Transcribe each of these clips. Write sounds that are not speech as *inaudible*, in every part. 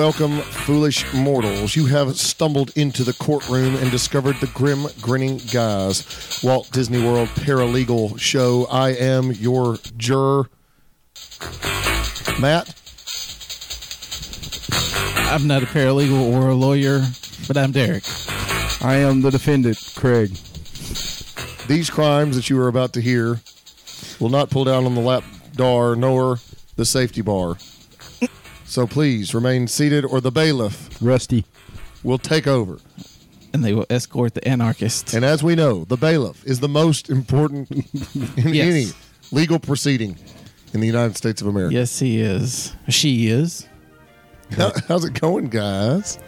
Welcome, foolish mortals. You have stumbled into the courtroom and discovered the grim, grinning guys. Walt Disney World Paralegal Show. I am your juror, Matt. I'm not a paralegal or a lawyer, but I'm Derek. I am the defendant, Craig. These crimes that you are about to hear will not pull down on the lap door nor the safety bar. So please remain seated, or the bailiff Rusty. will take over. And they will escort the anarchists. And as we know, the bailiff is the most important *laughs* in Yes. any legal proceeding in the United States of America. yes, he is. She is. How- how's it going, guys?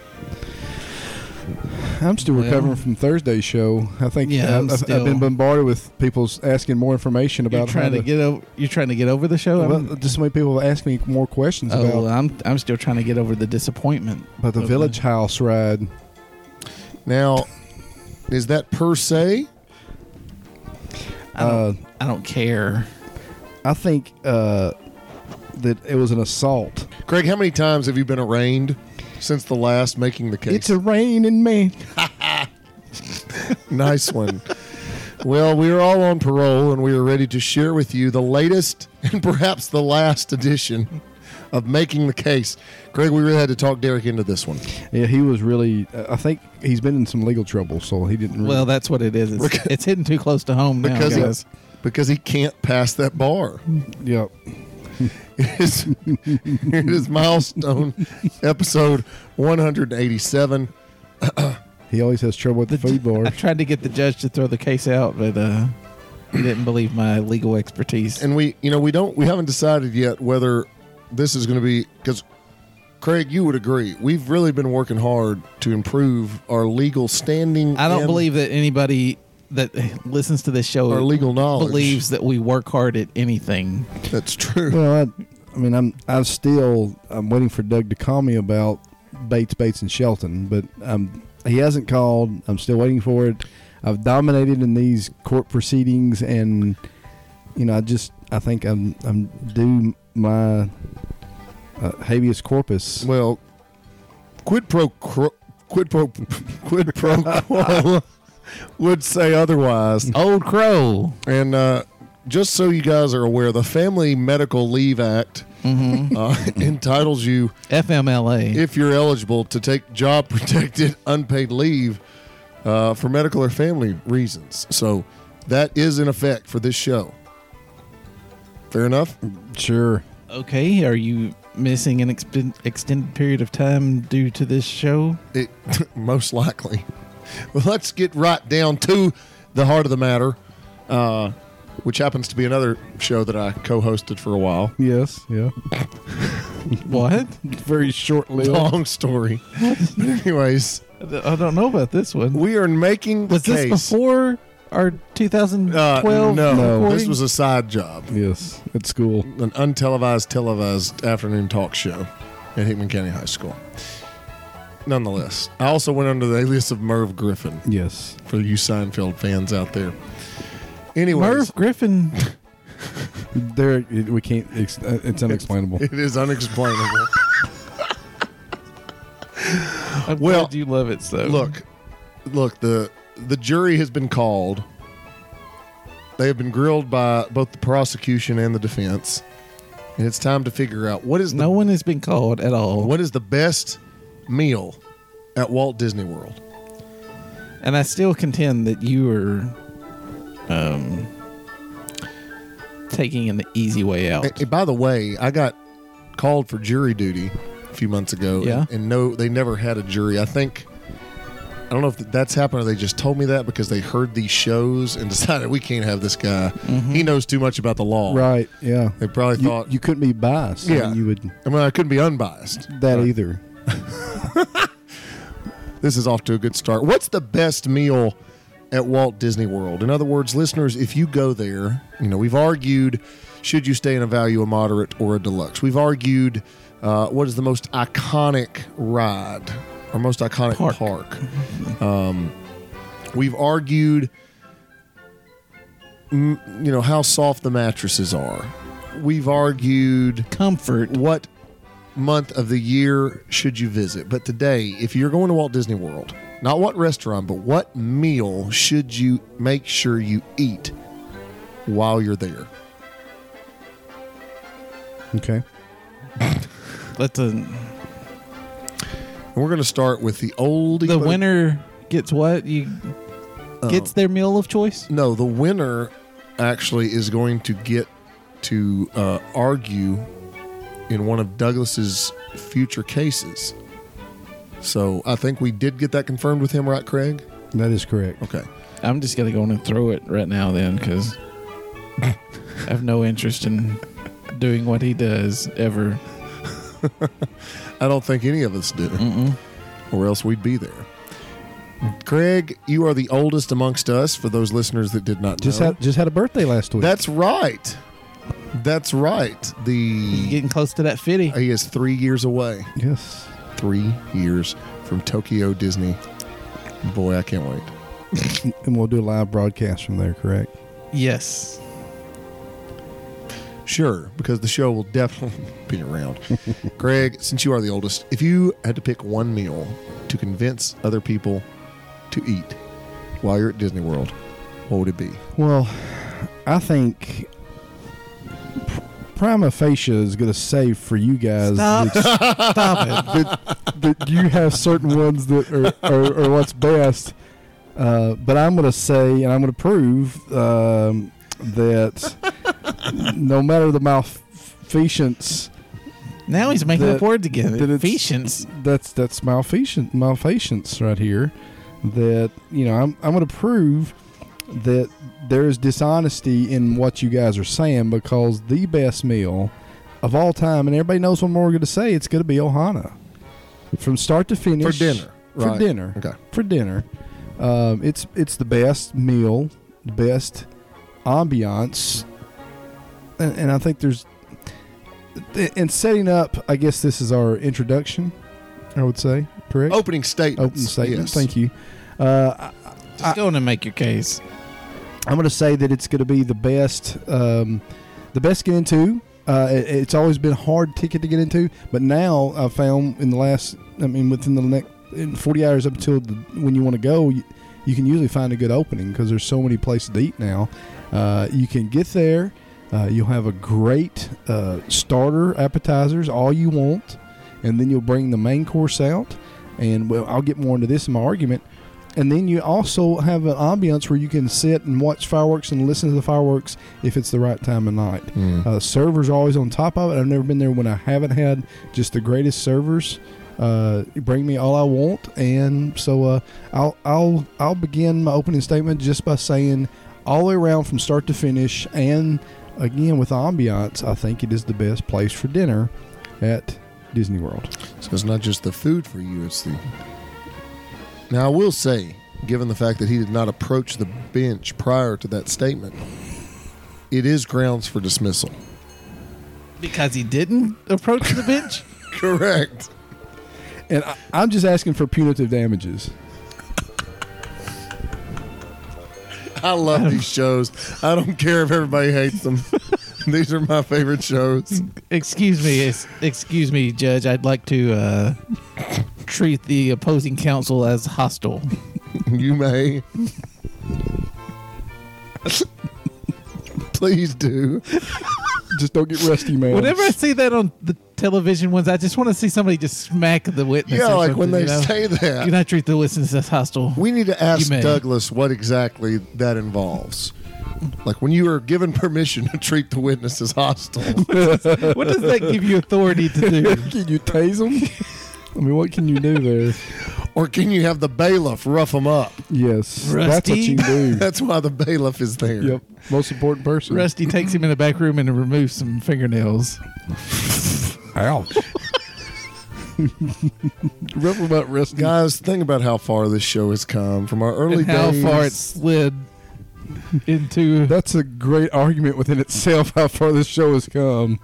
I'm still Well- recovering from Thursday's show. I think Yeah, I'm I've, I've been bombarded with people asking more information You're about trying how to get over. You're trying to get over the show. Well, just so many people ask me more questions oh, about, I'm I'm still trying to get over the disappointment. But the of village house ride. Now, is that per se? I don't, Uh, I don't care. I think uh, that it was an assault. Craig, how many times have you been arraigned since the last making the case? It's a raining man. *laughs* nice one. Well, we are all on parole and we are ready to share with you the latest *laughs* and perhaps the last edition of Making the Case. Greg, we really had to talk Derek into this one. Yeah, he was really. uh, I think he's been in some legal trouble, so he didn't. Really, Well, that's what it is. It's, Because- it's hitting too close to home now, Because guys. he, because he can't pass that bar. yeah. *laughs* It is, it is milestone episode 187. *clears throat* He always has trouble with the food bar. I tried to get the judge to throw the case out, but uh, he didn't believe my legal expertise. And we, you know, we don't, we haven't decided yet whether this is going to be, because Craig, you would agree, we've really been working hard to improve our legal standing. I don't believe that anybody that listens to this show our legal knowledge. believes that we work hard at anything. That's true. Well, I, I mean, I'm I'm still I'm waiting for Doug to call me about Bates, Bates, and Shelton, but um, he hasn't called. I'm still waiting for it. I've dominated in these court proceedings, and you know, I just I think I'm I'm due my uh, habeas corpus. Well, quid pro cro- quid pro *laughs* quid pro quo would say otherwise. Old Crow. And uh, just so you guys are aware, the Family Medical Leave Act uh, *laughs* entitles you, FMLA. if you're eligible, to take job *laughs* protected unpaid leave uh, for medical or family reasons. So that is in effect for this show. Fair enough. Sure. okay, are you missing an expen- extended period of time due to this show? It *laughs* most likely. *laughs* Well, let's get right down to the heart of the matter, uh, which happens to be another show that I co-hosted for a while. Yes. Yeah. *laughs* What? Very short lived. Long story. But anyways, I don't know about this one. we are making the Was this case. beforre our Uh, 2012? no, No. this recording? was a side job, Yes. At school. an untelevised, televised afternoon talk show at Hickman County High School. Nonetheless, I also went under the alias of Merv Griffin Yes. for you Seinfeld fans out there. Anyways, Merv Griffin. *laughs* There, we can't. It's, uh, it's unexplainable. it is unexplainable. *laughs* I'm Well, glad you love it so. look, look the the jury has been called. They have been grilled by both the prosecution and the defense, and it's time to figure out what is the no one has been called at all. what is the best meal at Walt Disney World. And I still contend that you are um, taking an easy way out. And- and by the way, I got called for jury duty a few months ago. Yeah. And, and no, they never had a jury. I think I don't know if that's happened or they just told me that because they heard these shows and *laughs* decided we can't have this guy. He knows too much about the law. Right. Yeah. They probably You, thought, you couldn't be biased. I Yeah. mean, you would I mean, I couldn't be unbiased. that Right. either. *laughs* This is off to a good start. What's the best meal at Walt Disney World? In other words, listeners, if you go there, you know, we've argued should you stay in a value, a moderate, or a deluxe? We've argued uh, what is the most iconic ride or most iconic Park. park. Um, we've argued, you know, how soft the mattresses are. We've argued Comfort. what month of the year should you visit? But today, if you're going to Walt Disney World, not what restaurant, but what meal should you make sure you eat while you're there? Okay. *laughs* That's a we're going to start with the old. the winner gets what you gets their meal of choice. No, the winner actually is going to get to uh, argue in one of Douglas's future cases. So I think we did get that confirmed with him, right, Craig? That is correct. Okay. I'm just gonna go in and throw it right now then because I have no interest in doing what he does ever. *laughs* I don't think any of us do, or else we'd be there. Craig, you are the oldest amongst us. For those listeners that did not Just know, had just had a birthday last week. that's right. That's right. The Getting close to that fifty. he is three years away. yes. Three years from Tokyo Disney. Boy, I can't wait. *laughs* And we'll do a live broadcast from there, correct? Yes. Sure, because the show will definitely *laughs* be around. *laughs* Greg, since you are the oldest, if you had to pick one meal to convince other people to eat while you're at Disney World, what would it be? Well, I think pr- prima facie is going to say for you guys Stop. that, *laughs* Stop it. that you have certain ones that are, are, are what's best. Uh, but I'm going to say, and I'm going to prove um, that no matter the malfeasance, Now he's making That- up words again. that Patience. that's that's malfeasance, malfeasance right here. That you know, I'm I'm going to prove that there is dishonesty in what you guys are saying because the best meal of all time, and everybody knows what more we're going to say. It's going to be Ohana from start to finish For dinner. For right. dinner. Okay. For dinner, um, it's it's the best meal, the best ambiance, and, and I think there's in setting up. I guess this is our introduction. I would say correct. Opening statements. Open statement. Yes. Thank you. Uh, Just go in and make your case. I'm going to say that it's going to be the best, um, the best get into. Uh, it- it's always been a hard ticket to get into, but now I've found in the last, I mean, within the next in 40 hours up until the, when you want to go, you, you can usually find a good opening because there's so many places to eat now. Uh, you can get there. Uh, you'll have a great uh, starter appetizers, all you want, and then you'll bring the main course out. And well, I'll get more into this in my argument. And then you also have an ambiance where you can sit and watch fireworks and listen to the fireworks if it's the right time of night. Mm. Uh, servers are always on top of it. I've never been there when I haven't had just the greatest servers. Uh, bring me all I want, and so uh, I'll I'll I'll begin my opening statement just by saying, all the way around from start to finish, and again with ambiance, I think it is the best place for dinner at Disney World. So it's not just the food for you, it's the. Now, I will say, given the fact that he did not approach the bench prior to that statement, it is grounds for dismissal. Because he didn't approach the bench? *laughs* Correct. And I, I'm just asking for punitive damages. I love these shows. I don't care if everybody hates them. *laughs* *laughs* these are my favorite shows. excuse me, ex- excuse me, Judge. I'd like to uh, treat the opposing counsel as hostile. *laughs* You may. Please do. Just don't get rusty, man. Whenever I see that on the television ones, I just want to see somebody just smack the witness. Yeah, or like when something, they you know? say that. Do not treat the witness as hostile. We need to ask may. Douglas what exactly that involves. Like when you are given permission to treat the witness as hostile. *laughs* what does that give you authority to do? *laughs* Can you tase them? I mean, what can you do there? Or can you have the bailiff rough them up? Yes, that's what you do. *laughs* That's why the bailiff is there. yep, most important person. Rusty takes him in the back room and removes some fingernails. Ouch. Rough him up, Rusty. Guys, think about how far this show has come from our early and how days. far it slid into. That's a great argument within itself. How far this show has come.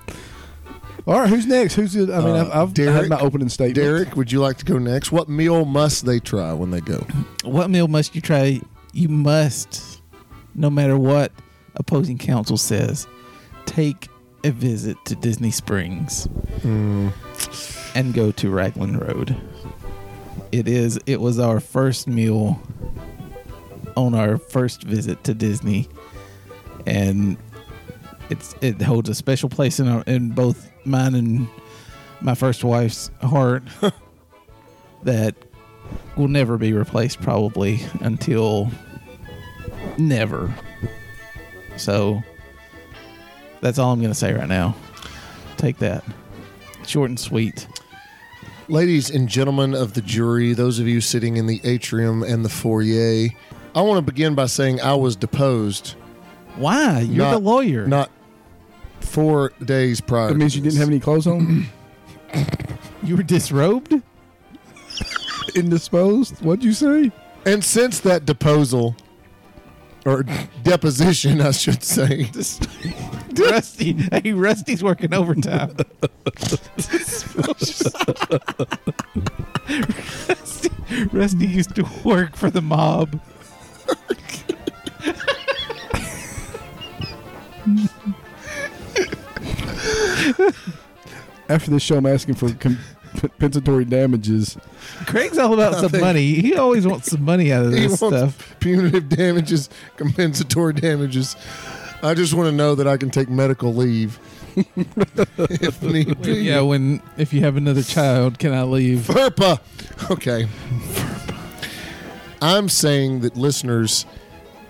All right, who's next? Who's it? I mean, Uh, I've, I've Derek- had my opening statement. Derek, would you like to go next? What meal must they try when they go? What meal must you try? You must, no matter what opposing counsel says, take a visit to Disney Springs and go to Raglan Road. It is. It was our first meal on our first visit to Disney, and it's it holds a special place in our, in both mine and my first wife's heart. *laughs* that will never be replaced probably until never. So that's all I'm going to say right now. Take that. Short and sweet. Ladies and gentlemen of the jury, those of you sitting in the atrium and the foyer, I want to begin by saying I was deposed Why? You're Not- the lawyer. not four days prior. That means you didn't have any clothes on. *clears throat* you were disrobed? *laughs* Indisposed. What'd you say? And since that deposal, or deposition, I should say, *laughs* Rusty. Hey, Rusty's working overtime. *laughs* Rusty, Rusty used to work for the mob. *laughs* After this show, I'm asking for compensatory damages. Craig's all about *laughs* some money. He always wants some money out of *laughs* he this wants stuff. punitive damages, compensatory damages. I just want to know that I can take medical leave if need be. Yeah, when if you have another child, can I leave? FERPA. Okay. I'm saying that listeners,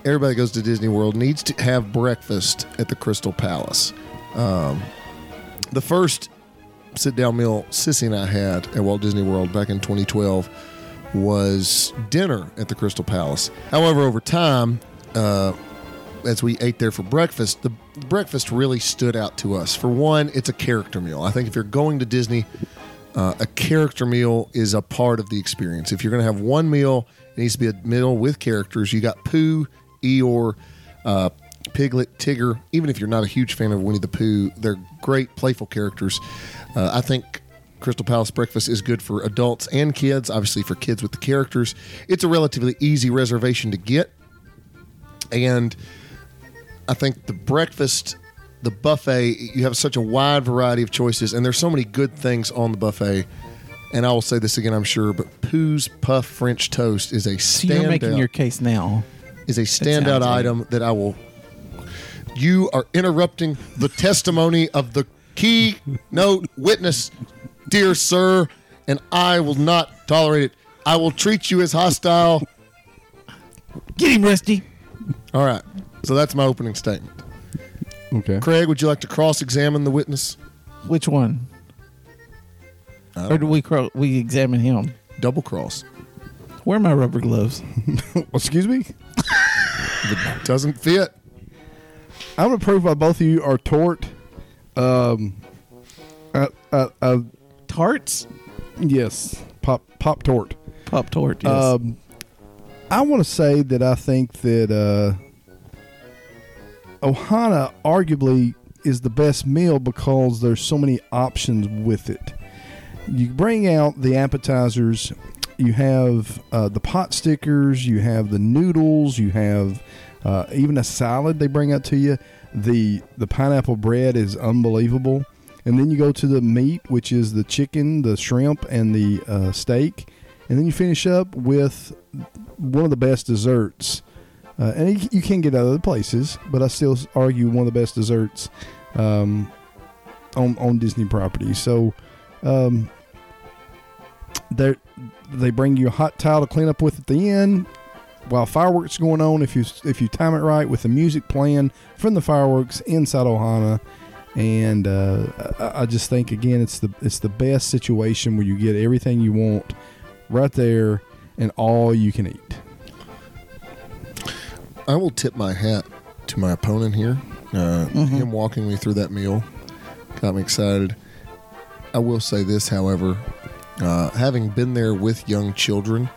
everybody goes to Disney World needs to have breakfast at the Crystal Palace. Um, the first sit down meal Sissy and I had at Walt Disney World back in 2012 was dinner at the Crystal Palace. However, over time, uh, as we ate there for breakfast, the breakfast really stood out to us. For one, it's a character meal. I think if you're going to Disney, uh, a character meal is a part of the experience. If you're going to have one meal, it needs to be a meal with characters. You got Pooh, Eeyore, uh, Piglet, Tigger. Even if you're not a huge fan of Winnie the Pooh, they're great, playful characters. Uh, I think Crystal Palace breakfast is good for adults and kids. Obviously, for kids with the characters, it's a relatively easy reservation to get, and I think the breakfast, the buffet, you have such a wide variety of choices, and there's so many good things on the buffet. And I will say this again, I'm sure, but Pooh's Puff French Toast is a So you're making your case now. is a standout like- item that I will. You are interrupting the testimony of the keynote *laughs* witness, dear sir, and I will not tolerate it. I will treat you as hostile. Get him, Rusty. All right. So that's my opening statement. Okay. Craig, would you like to cross examine the witness? Which one? I Or don't do we cro- we examine him? Double cross. Where are my rubber gloves? *laughs* Excuse me. Doesn't fit. I'm gonna prove why both of you are tort. Um. Uh, uh, uh, Tarts? yes. Pop pop tort. Pop tort. Yes. Um, I want to say that I think that uh, Ohana arguably is the best meal because there's so many options with it. You bring out the appetizers, you have uh, the pot stickers, you have the noodles, you have uh, even a salad they bring out to you. The the pineapple bread is unbelievable, and then you go to the meat, which is the chicken, the shrimp, and the uh, steak, and then you finish up with one of the best desserts. Uh, and you, you can get other places, but I still argue one of the best desserts um, on on Disney property. So um, they they bring you a hot towel to clean up with at the end while fireworks going on. If you if you time it right with the music playing from the fireworks inside Ohana. And uh, I, I just think again, it's the it's the best situation where you get everything you want right there and all you can eat. I will tip my hat to my opponent here. Uh, Him walking me through that meal got me excited. I will say this, however, uh, having been there with young children,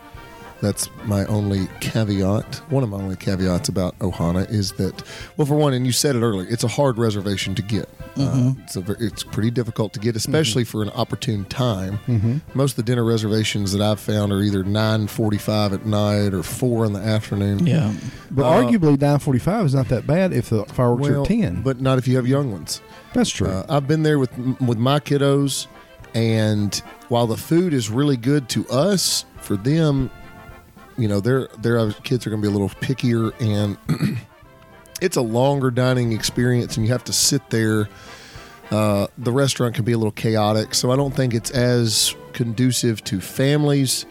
that's my only caveat. One of my only caveats about Ohana is that, well, for one, and you said it earlier, it's a hard reservation to get. Uh, it's a, it's pretty difficult to get, especially for an opportune time. Most of the dinner reservations that I've found are either nine forty-five at night or four in the afternoon. Yeah. But Uh, arguably, nine forty-five is not that bad if the fireworks Well, are ten. but not if you have young ones. that's true. Uh, I've been there with with my kiddos, and while the food is really good to us, for them, you know, their their kids are going to be a little pickier, and *clears throat* it's a longer dining experience, and you have to sit there. Uh, the restaurant can be a little chaotic, so I don't think it's as conducive to families.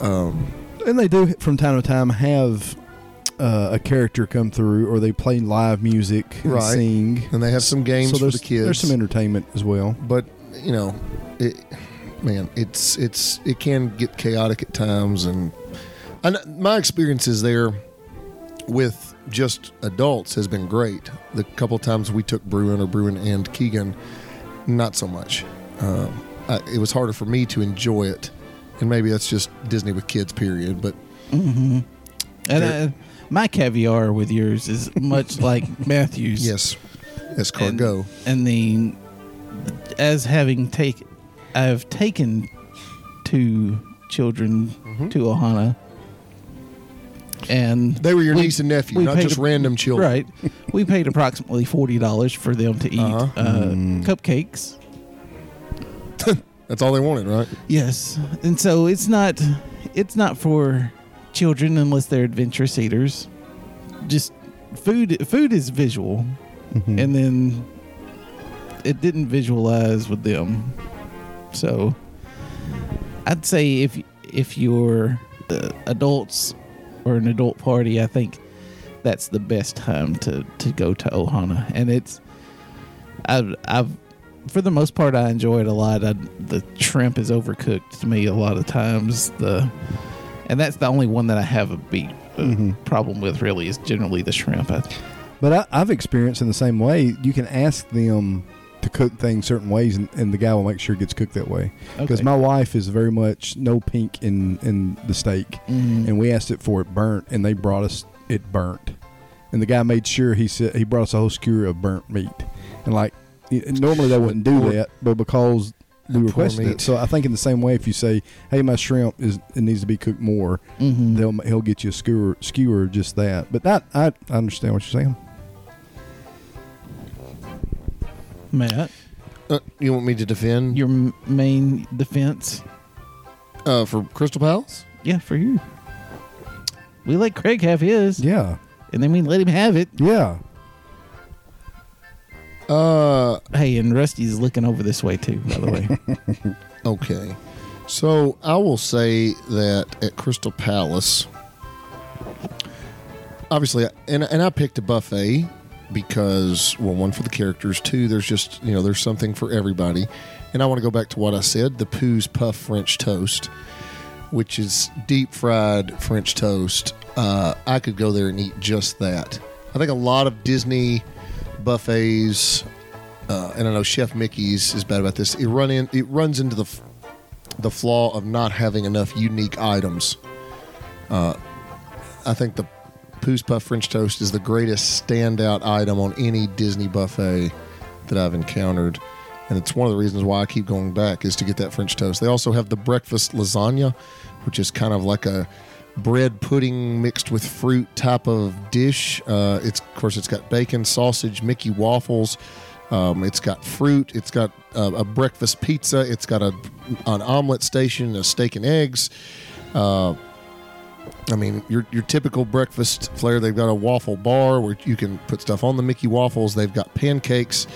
and they do from time to time have uh, a character come through, or they play live music, and Right. sing. And they have some games so for the kids. There's some entertainment as well. but you know, it, man, it's it's it can get chaotic at times, and I, my experiences there with just adults has been great. The couple times we took Bruin or Bruin and Keegan, not so much. Um, I, it was harder for me to enjoy it, and maybe that's just Disney with kids. Period. But And There- uh, my caviar with yours is much *laughs* like Matthew's. yes, and, escargot. And the as having take, I've taken two children Mm-hmm. to Ohana, and They were your we- niece and nephew, not just a- random children. Right. we paid approximately forty dollars for them to eat Uh-huh. uh, cupcakes. *laughs* That's all they wanted, right? Yes, and so it's not it's not for children unless they're adventurous eaters. Just food food is visual, and then it didn't visualize with them. So I'd say if if you're uh, adults or an adult party, I think that's the best time to to go to Ohana, and it's I've I've for the most part I enjoy it a lot. I, the shrimp is overcooked to me a lot of times. The and that's the only one that I have a beat a problem with. Really, is generally the shrimp. I, But I, I've experienced in the same way. You can ask them to cook things certain ways, and, and the guy will make sure it gets cooked that way. Because Okay. my wife is very much no pink in in the steak, and we asked it for it burnt, and they brought us it burnt, and the guy made sure he said he brought us a whole skewer of burnt meat, and like normally they wouldn't do that, but because we requested it, so I think in the same way, if you say, "Hey, my shrimp is it needs to be cooked more," Mhm. they'll he'll get you a skewer skewer of just that. But that I, I understand what you're saying. Matt, Uh, you want me to defend your m- main defense, uh, for Crystal Palace? yeah, for you. We let Craig have his, Yeah, and then we let him have it. yeah. Uh, Hey, and Rusty's looking over this way too. By the way, *laughs* *laughs* okay. So I will say that at Crystal Palace, obviously, and and I picked a buffet because well, one for the characters, two, there's just you know there's something for everybody, and I want to go back to what I said: the Pooh's Puff French Toast, which is deep fried French toast. Uh, I could go there and eat just that. I think a lot of Disney buffets, uh, and I know Chef Mickey's is bad about this. It run in, it runs into the the flaw of not having enough unique items. Uh, I think the Pooh's Puff French Toast is the greatest standout item on any Disney buffet that I've encountered. And it's one of the reasons why I keep going back is to get that French toast. They also have the breakfast lasagna, which is kind of like a bread pudding mixed with fruit type of dish. Uh, it's of course it's got bacon, sausage, Mickey waffles. Um, it's got fruit. It's got uh, a breakfast pizza. It's got a an omelet station, a steak and eggs. Uh, I mean, your your typical breakfast flair. They've got a waffle bar where you can put stuff on the Mickey waffles. They've got pancakes.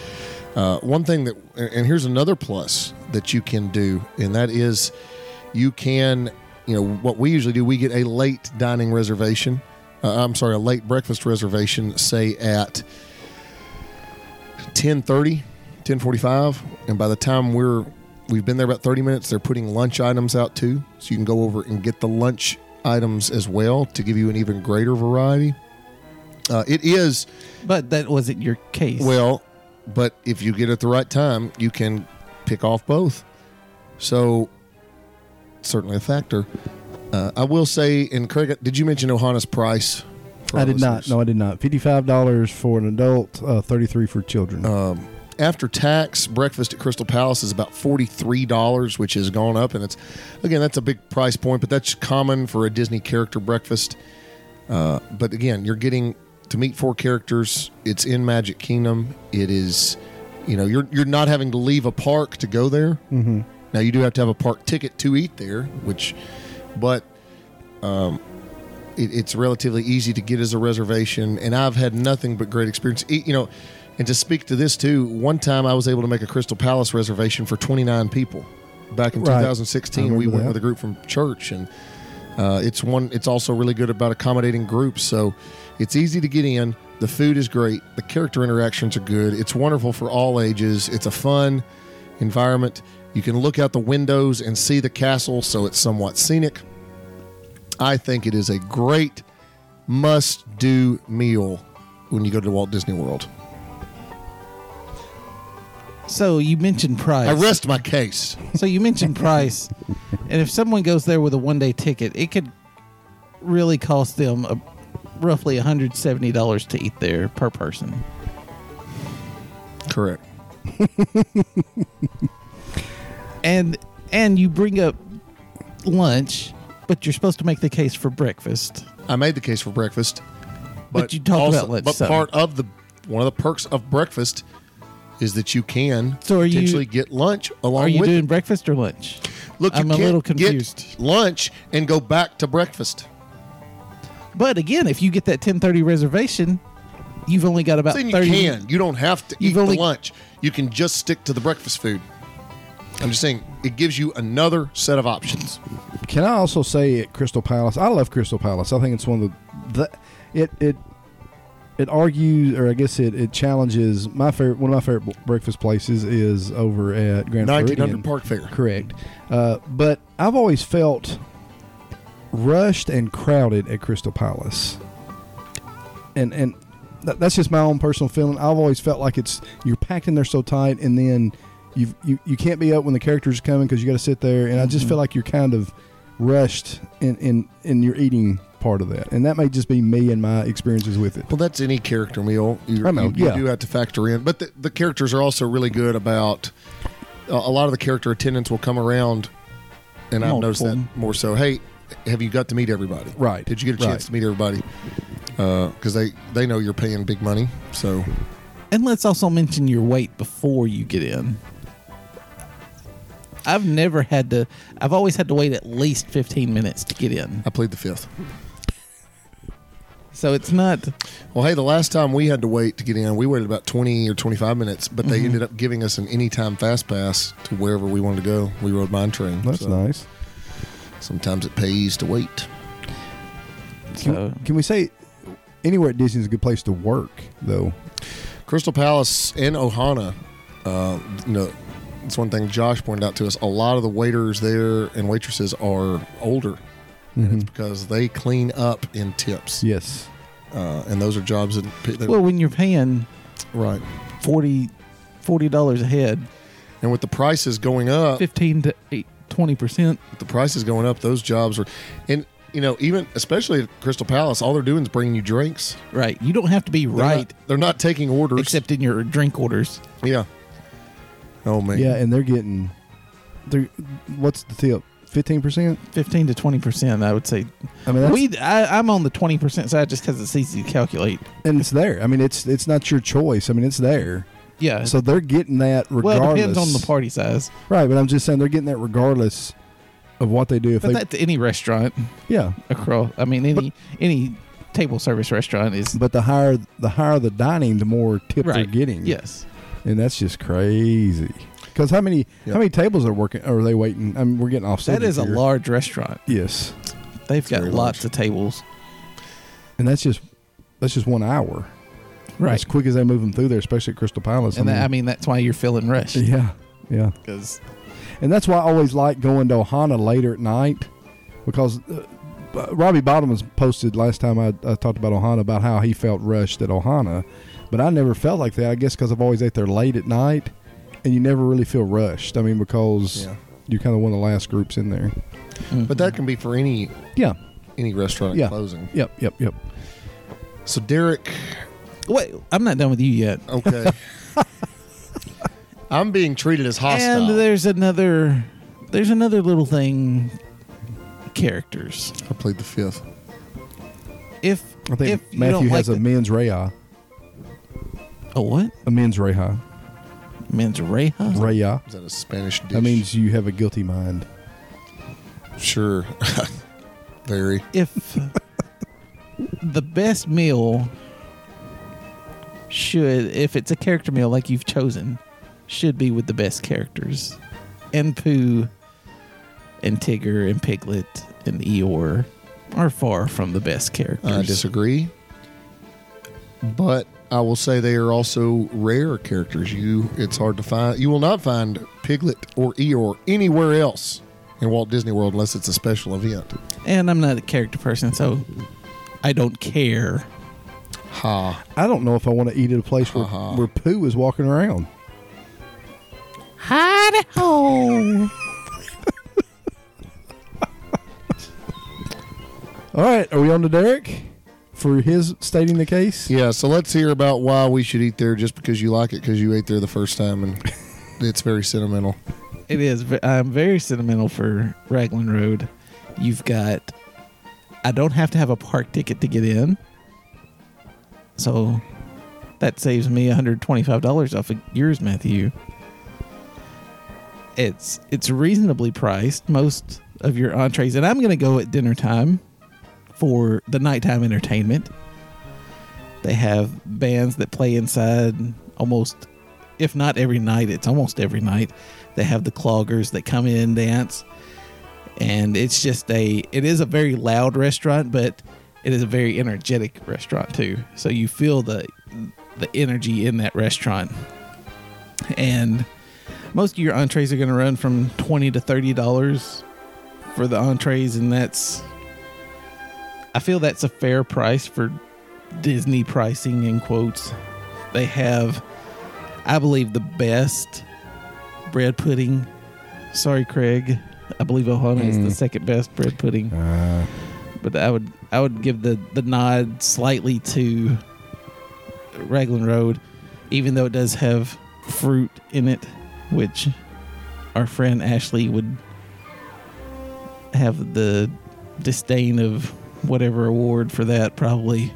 Uh, one thing that, and here's another plus that you can do, and that is you can, you know, what we usually do. We get a late dining reservation. Uh, I'm sorry, a late breakfast reservation. Say at 10:30, 10:45, and by the time we're we've been there about 30 minutes. They're putting lunch items out too, so you can go over and get the lunch items as well to give you an even greater variety. Uh, it is But that wasn't your case. well, but if you get it at the right time, you can pick off both. So, certainly a factor. Uh, I will say, and Craig, did you mention Ohana's price? I our did not. No, I did not. Fifty-five dollars for an adult, uh, thirty-three for children. Um, after tax, breakfast at Crystal Palace is about forty-three dollars, which has gone up, and it's again that's a big price point, but that's common for a Disney character breakfast. Uh, but again, you're getting to meet four characters. It's in Magic Kingdom. It is, you know, you're you're not having to leave a park to go there. Mm-hmm. Now you do have to have a park ticket to eat there, which, but um, it, it's relatively easy to get as a reservation. And I've had nothing but great experience. You know, and to speak to this too, one time I was able to make a Crystal Palace reservation for 29 people. Back in Right. 2016, we went that. with a group from church, and uh, it's one. It's also really good about accommodating groups. So it's easy to get in. The food is great. The character interactions are good. It's wonderful for all ages. It's a fun environment. You can look out the windows and see the castle, so it's somewhat scenic. I think it is a great must do meal when you go to Walt Disney World. So you mentioned price. I rest my case. So you mentioned price, and if someone goes there with a one day ticket, it could really cost them a, roughly one hundred seventy dollars to eat there per person. Correct. And and you bring up lunch, but you're supposed to make the case for breakfast. I made the case for breakfast. But you talked about lunch, But so- part of the one of the perks of breakfast is that you can So are you- potentially get lunch along Are you with doing it. breakfast or lunch? Look, I'm a can't little get confused. lunch and go back to breakfast. But again, if you get that ten thirty reservation, you've only got about Then you thirty. can. You don't have to You've eat only- the lunch. You can just stick to the breakfast food. I'm just saying it gives you another set of options. Can I also say at Crystal Palace? I love Crystal Palace. I think it's one of the, the it it it argues, or I guess it, it challenges my favorite. One of my favorite breakfast places is over at Grand 1900 Floridian. Park Fare. Correct. Uh, but I've always felt rushed and crowded at Crystal Palace, and and th- that's just my own personal feeling. I've always felt like it's you're packed in there so tight, and then you've, you you can't be up when the characters are coming because you got to sit there, and I just feel like you're kind of rushed in in in your eating part of that, and that may just be me and my experiences with it. Well, that's any character meal. You, I know, you, you do have to factor in, but the, the characters are also really good about. A, a lot of the character attendants will come around, and I've noticed that more so. Hey, have you got to meet everybody? Right, Did you get a chance right. to meet everybody? Uh, because they they know you're paying big money. So And let's also mention your wait before you get in. I've never had to. I've always had to wait at least fifteen minutes to get in. I played the fifth. So it's not. Well, hey, the last time we had to wait to get in, we waited about 20 or 25 minutes, but Mm-hmm. they ended up giving us an anytime fast pass to wherever we wanted to go. We rode mine train. That's so nice. Sometimes it pays to wait. So Can we say anywhere at Disney is a good place to work though? Crystal Palace and Ohana, uh, you know, it's one thing Josh pointed out to us. A lot of the waiters there and waitresses are older, and it's because they clean up in tips. Yes. Uh, and those are jobs that, that well, when you're paying right. 40 dollars a head, And with the prices going up, fifteen to eight, 20 percent. with the prices going up, those jobs are, and you know, even especially at Crystal Palace, all they're doing is bringing you drinks. Right. You don't have to be They're right, not, they're not taking orders. except in your drink orders. yeah. Oh man. Yeah, and they're getting. They're what's the tip? Fifteen percent. Fifteen to twenty percent, I would say. I mean, we, I, I'm on the twenty percent side just because it's easy to calculate. and it's there. I mean, it's it's not your choice. I mean, it's there. Yeah. So they're getting that regardless. well, it depends on the party size, Right, but I'm just saying they're getting that regardless of what they do. If but they, that's any restaurant yeah, across. I mean, any any table service restaurant is but the higher the higher the dining, the more tip they're getting. Yes. and that's just crazy. Because how many Yep. how many tables are working? Are they waiting? I mean, we're getting off. That subject is a here. large restaurant. Yes, They've got very lots large. of tables. and that's just that's just one hour. Right. As quick as they move them through there, especially at Crystal Palace. and I that, I mean, mean, that's why you're feeling rushed. yeah, Yeah. because And that's why I always like going to Ohana later at night because uh, uh, Robbie Bottoms posted last time I, I talked about Ohana about how he felt rushed at Ohana, but I never felt like that. I guess because I've always ate there late at night, and you never really feel rushed. I mean, because Yeah. you're kind of one of the last groups in there. But that can be for any Yeah. any restaurant Yeah. closing. Yep. Yep. Yep. So Derek, wait, I'm not done with you yet. okay. *laughs* I'm being treated as hostile. And there's another, there's another little thing. Characters. I played the fifth. If I think if you Matthew don't has like a the- mens rea. a what? A mens rea. Mens rea. Raya. Is that a Spanish dish? That means you have a guilty mind. sure. *laughs* Very. if the best meal should if it's a character meal like you've chosen should be with the best characters and pooh and tigger and piglet and eeyore are far from the best characters I disagree. But I will say they are also rare characters. You, it's hard to find. You will not find Piglet or Eeyore anywhere else in Walt Disney World unless it's a special event. and i'm not a character person so i don't care Ha! I don't know if I want to eat at a place where, Uh-huh. where Pooh is walking around. hide home *laughs* All right, are we on to Derek for his stating the case? Yeah. So let's hear about why we should eat there just because you like it because you ate there the first time and *laughs* it's very sentimental. It is. I'm very sentimental for Raglan Road. You've got. I don't have to have a park ticket to get in, so that saves me 125 dollars off of yours, Matthew. It's it's reasonably priced. Most of your entrees, and I'm going to go at dinner time for the nighttime entertainment. They have bands that play inside almost, if not every night, it's almost every night. They have the cloggers that come in and dance. And it's just a it is a very loud restaurant, but it is a very energetic restaurant too. So you feel the the energy in that restaurant. And most of your entrees are going to run from 20 to 30 dollars for the entrees and that's I feel that's a fair price for Disney pricing in quotes. They have I believe the best bread pudding. Sorry, Craig. I believe Ohana is the second best bread pudding, Uh, but I would I would give the the nod slightly to Raglan Road, even though it does have fruit in it, which our friend Ashley would have the disdain of whatever award for that probably.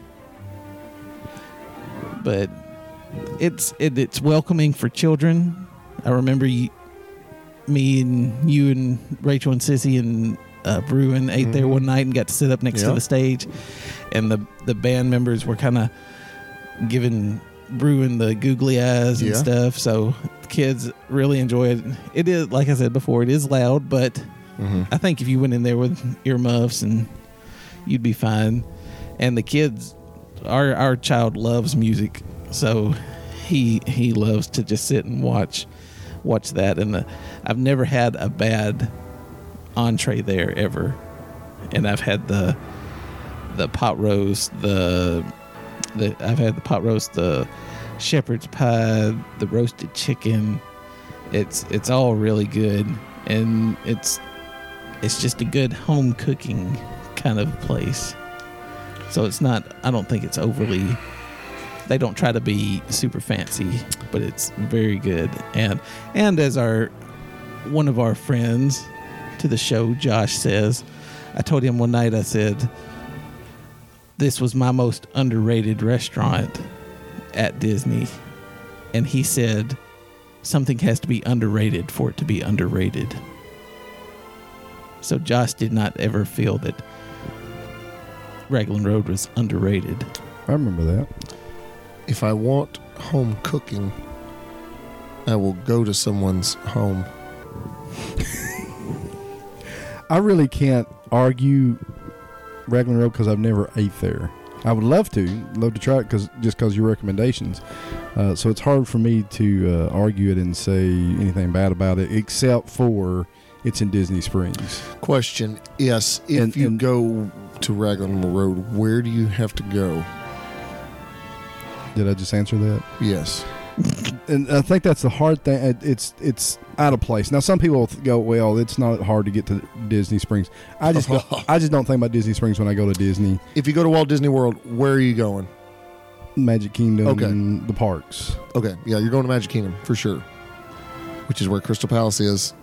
But it's it, it's welcoming for children. I remember you, me and you and Rachel and Sissy and uh, Bruin ate there one night and got to sit up next Yeah. to the stage, and the the band members were kind of giving Bruin the googly eyes and Yeah. stuff. So kids really enjoy it. It is like I said before, it is loud, but I think if you went in there with earmuffs and you'd be fine. And the kids, our our child loves music, so he he loves to just sit and watch watch that. And the, I've never had a bad entree there ever, and I've had the the pot roast, the the I've had the pot roast, the shepherd's pie, the roasted chicken. It's it's all really good, and it's it's just a good home cooking kind of place. So it's not. I don't think it's overly. They don't try to be super fancy, but it's very good. And and as our one of our friends to the show, Josh says, I told him one night. I said, "This was my most underrated restaurant at Disney," and he said, "Something has to be underrated for it to be underrated." So Josh did not ever feel that Raglan Road was underrated. I remember that. If I want home cooking, I will go to someone's home. *laughs* I really can't argue Raglan Road because I've never ate there. I would love to, love to try it because just because your recommendations, Uh, so it's hard for me to uh, argue it and say anything bad about it, except for it's in Disney Springs. Question: Yes, if And- you and- go to Raglan Road, where do you have to go? Did I just answer that? Yes. and I think that's the hard thing. It's it's out of place. Now some people go, well, it's not hard to get to Disney Springs. I just don't, *laughs* I just don't think about Disney Springs when I go to Disney, If you go to Walt Disney World, where are you going? Magic Kingdom, Okay. and the parks. Okay, yeah, you're going to Magic Kingdom for sure, which is where Crystal Palace is.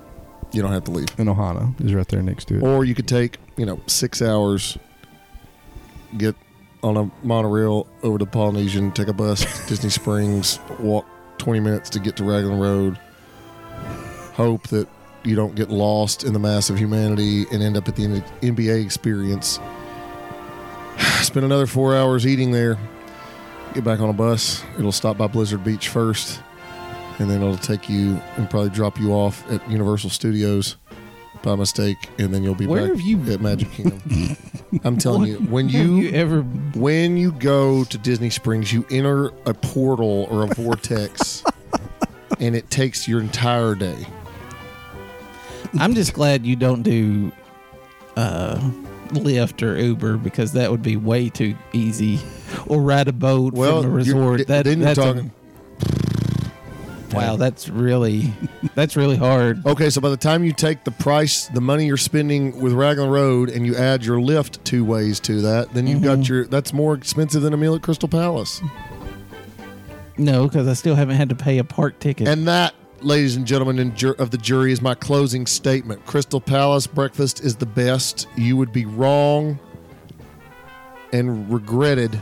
You don't have to leave. And Ohana is right there next to it. Or you could take, you know, six hours, get on a monorail over to Polynesian, take a bus to *laughs* Disney Springs, walk 20 minutes to get to Raglan Road, hope that you don't get lost in the mass of humanity and end up at the NBA experience. *sighs* Spend another four hours eating there, get back on a bus. It'll stop by Blizzard Beach first, and then it'll take you and probably drop you off at Universal Studios by mistake, and then you'll be Where back have you- at Magic *laughs* Kingdom. I'm telling you, when you, you ever? when you go to Disney Springs, you enter a portal or a vortex, *laughs* and it takes your entire day. I'm just glad you don't do uh, Lyft or Uber because that would be way too easy. Or ride a boat Well, from a resort. That, then you're that's a- talking. Wow, that's really *laughs* that's really hard. Okay, so by the time you take the price, the money you're spending with Raglan Road, and you add your Lyft two ways to that, then you've got mm-hmm. your. That's more expensive than a meal at Crystal Palace. No, because I still haven't had to pay a park ticket. And that, ladies and gentlemen in jur- of the jury, is my closing statement. Crystal Palace breakfast is the best. You would be wrong and regretted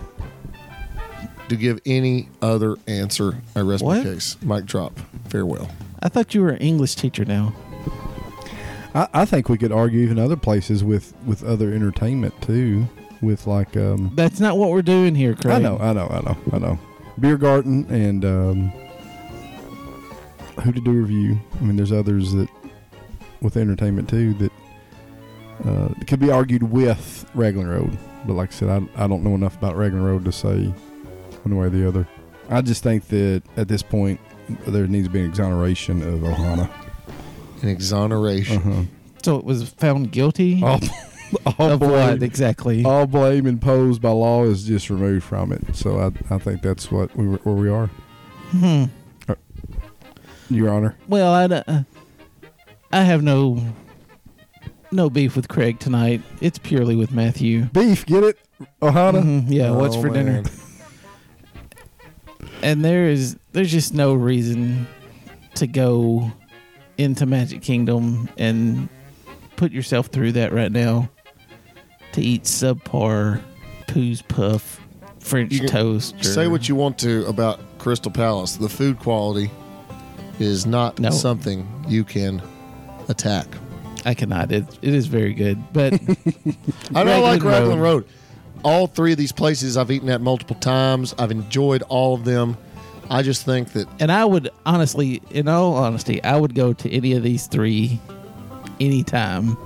to give any other answer. I rest my What? case. Mic drop. Farewell. I thought you were an English teacher now. I, I think we could argue even other places with with other entertainment too, with like um. That's not what we're doing here, Craig. I know, I know, I know, I know. Beer Garden and um, Hoop-Dee-Doo Revue. I mean, there's others that with entertainment too that uh, could be argued with Raglan Road. But like I said, I, I don't know enough about Raglan Road to say one way or the other. I just think that at this point there needs to be an exoneration of Ohana. An exoneration. Uh-huh. So it was found guilty All, *laughs* all of what exactly? all blame imposed by law is just removed from it. So I, I think that's what we were- where we are, Hmm. Your Honor. Well, I, d- uh, I have no no beef with Craig tonight. It's purely with Matthew. Beef, get it? Ohana. Mhm, Yeah, what's Oh, for dinner? *laughs* And there is there's just no reason to go into Magic Kingdom and put yourself through that right now to eat subpar Pooh's Puff French toast. Say what you want to about Crystal Palace. The food quality is not No. something you can attack. I cannot. It, it is very good, but *laughs* I don't like Raglan Road. Road. All three of these places I've eaten at multiple times. I've enjoyed all of them. I just think that and I would honestly, in all honesty, I would go to any of these three anytime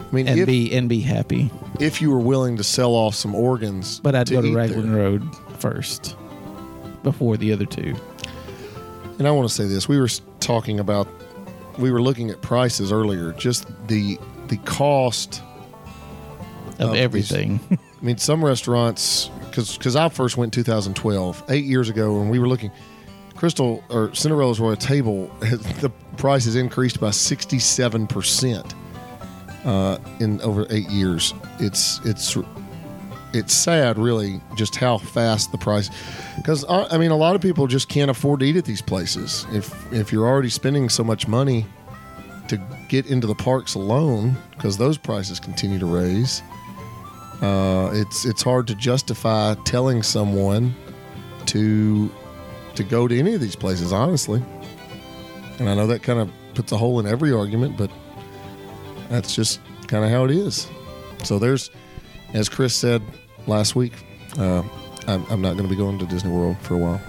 I mean, and if, be and be happy. if you were willing to sell off some organs, But I'd go to eat Raglan there. Road first before the other two. And I want to say this: we were s- talking about, we were looking at prices earlier. Just the the cost Of these- everything. I mean, some restaurants, because I first went in 2012, eight years ago, and we were looking. Crystal or Cinderella's Royal Table, *laughs* the price has increased by 67 percent uh, in over eight years. It's it's it's sad, really, just how fast the price. Because I mean, a lot of people just can't afford to eat at these places. If if you're already spending so much money to get into the parks alone, because those prices continue to raise. Uh, it's it's hard to justify telling someone to to go to any of these places, honestly. And I know that kind of puts a hole in every argument, but that's just kind of how it is. So there's, as Chris said last week, uh, I'm, I'm not going to be going to Disney World for a while.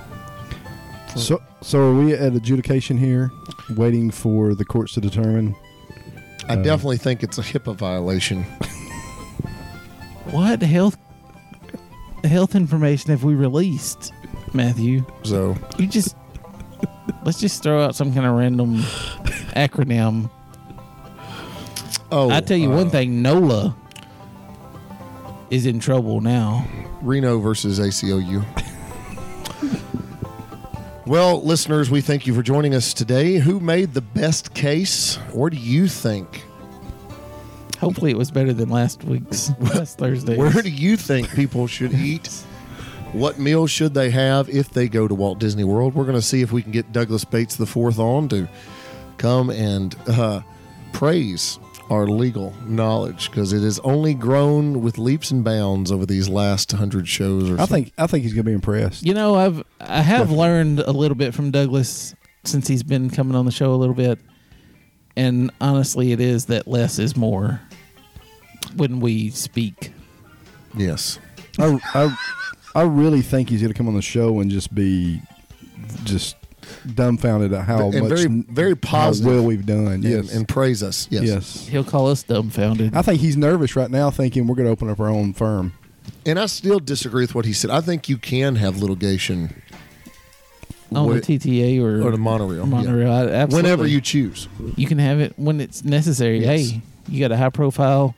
So, so are we at adjudication here, waiting for the courts to determine? I Uh, definitely think it's a HIPAA violation. *laughs* what health health information have we released? Matthew. So You just let's just throw out some kind of random acronym. oh, I tell you uh, one thing, NOLA is in trouble now. Reno versus ACLU. well, listeners, we thank you for joining us today. Who made the best case? What do you think? Hopefully, it was better than last week's *laughs* last Thursday. Where do you think people should eat? What meals should they have if they go to Walt Disney World? We're going to see if we can get Douglas Bates the fourth on to come and uh, praise our legal knowledge because it has only grown with leaps and bounds over these last hundred shows. Or I so. think I think he's gonna be impressed. You know, I've I have learned a little bit from Douglas since he's been coming on the show a little bit, and honestly, it is that less is more when we speak. yes. I, I I really think he's gonna come on the show and just be just dumbfounded at how And much very- very how positive. well we've done. And, Yes, and praise us. Yes. yes. He'll call us dumbfounded. I think he's nervous right now, thinking we're gonna open up our own firm. And I still disagree with what he said. I think you can have litigation on what- the TTA or, or the monorail. yeah. monorail. I- absolutely. Whenever you choose. you can have it when it's necessary. Yes. Hey, you got a high profile,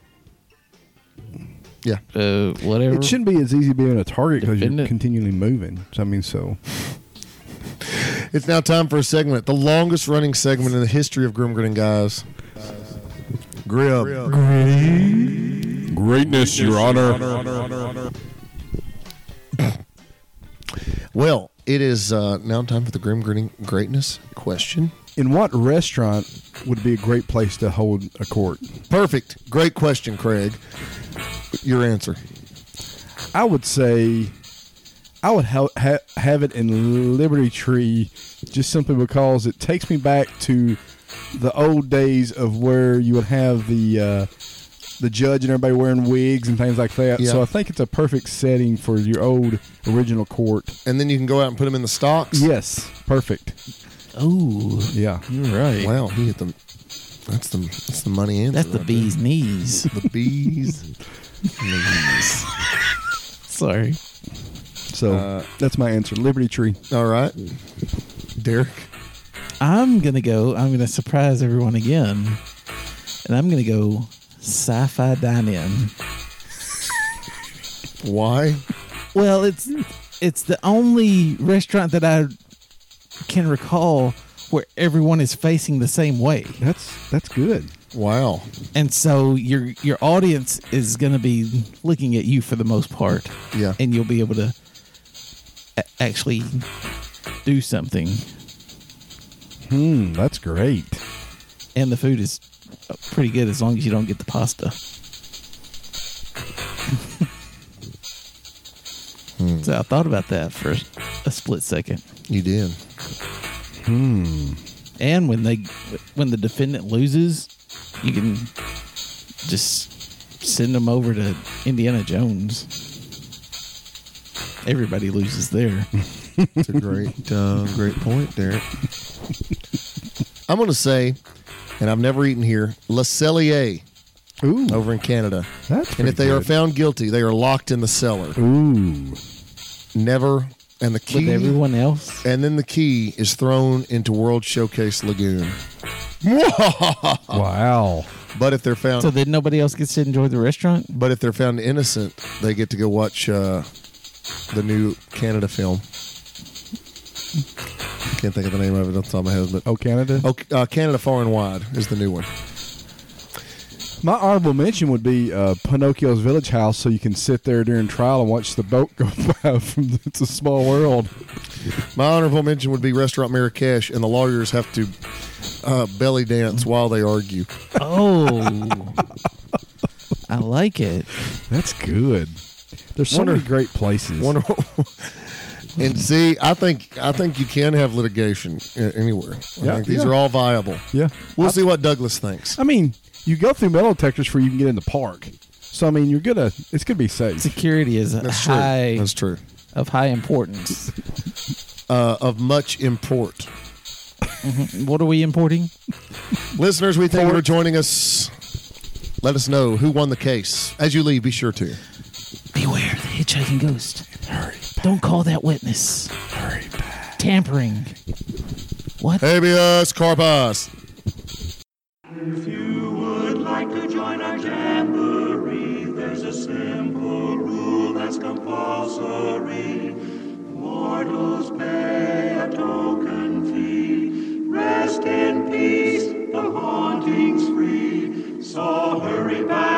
Yeah. uh, whatever. It shouldn't be as easy being a target because you're Defendant. continually moving. So I mean, so *laughs* It's now time for a segment, the longest running segment in the history of Grim Grinning Guys. Grim. Greatness, Your Honor. Well, it is uh, now time for the Grim Grinning Greatness question. in what restaurant would be a great place to hold a court? Perfect. Great question, Craig. Your answer. I would say I would ha- ha- have it in Liberty Tree just simply because it takes me back to the old days of where you would have the uh, the judge and everybody wearing wigs and things like that. Yeah. So I think it's a perfect setting for your old original court. And then you can go out and put them in the stocks. Yes, perfect. oh, Yeah. you're right. Wow, he hit the. That's the that's the money answer. That's the right bee's knees. The bees. *laughs* knees. Sorry. So Uh, that's my answer. Liberty Tree. All right, Derek. I'm gonna go. I'm gonna surprise everyone again, and I'm gonna go sci-fi dine-in. Why? Well, it's it's the only restaurant that I can recall where everyone is facing the same way, That's that's good. Wow. and so your your audience is gonna be looking at you for the most part, Yeah. and you'll be able to a- actually do something, Hmm, that's great. and the food is pretty good as long as you don't get the pasta. *laughs* So I thought about that for a split second. You did. Hmm. And when they when the defendant loses, you can just send them over to Indiana Jones. Everybody loses there. It's a great, uh, great point, Derek. I'm going to say, and I've never eaten here, Le Cellier Ooh, over in Canada. that's And pretty if they are good. found guilty, they are locked in the cellar. Ooh, Never. And the With key. everyone else, And then the key is thrown into World Showcase Lagoon. Wow. But if they're found, so that nobody else gets to enjoy the restaurant. but if they're found innocent, they get to go watch uh, the new Canada film. Can't think of the name of it off the top of my head, but Oh, Canada. oh, uh, Canada Far and Wide is the new one. My honorable mention would be uh, Pinocchio's Village Haus, so you can sit there during trial and watch the boat go *laughs* by from the, It's a Small World. My honorable mention would be Restaurant Marrakesh, and the lawyers have to uh, belly dance while they argue. Oh, I like it. That's good. There's so Wonder- many great places. Wonder, *laughs* and see, I think I think you can have litigation a- anywhere. I Yeah, think these yeah. are all viable. yeah. We'll see what Douglas thinks. I mean, you go through metal detectors before you can get in the park. So I mean, you're gonna. It's gonna be safe. Security is That's true. high That's true. of high importance. *laughs* Uh, of much import. What are we importing? Listeners, we thank you for joining us. Let us know who won the case. As you leave, be sure to. Beware the hitchhiking ghost. Hurry. Don't call that witness. tampering. What? Habeas corpus. If you would like to join our jamboree, there's a simple rule that's compulsory. Mortals pay a token fee. Rest in peace, the haunting's free. So hurry back.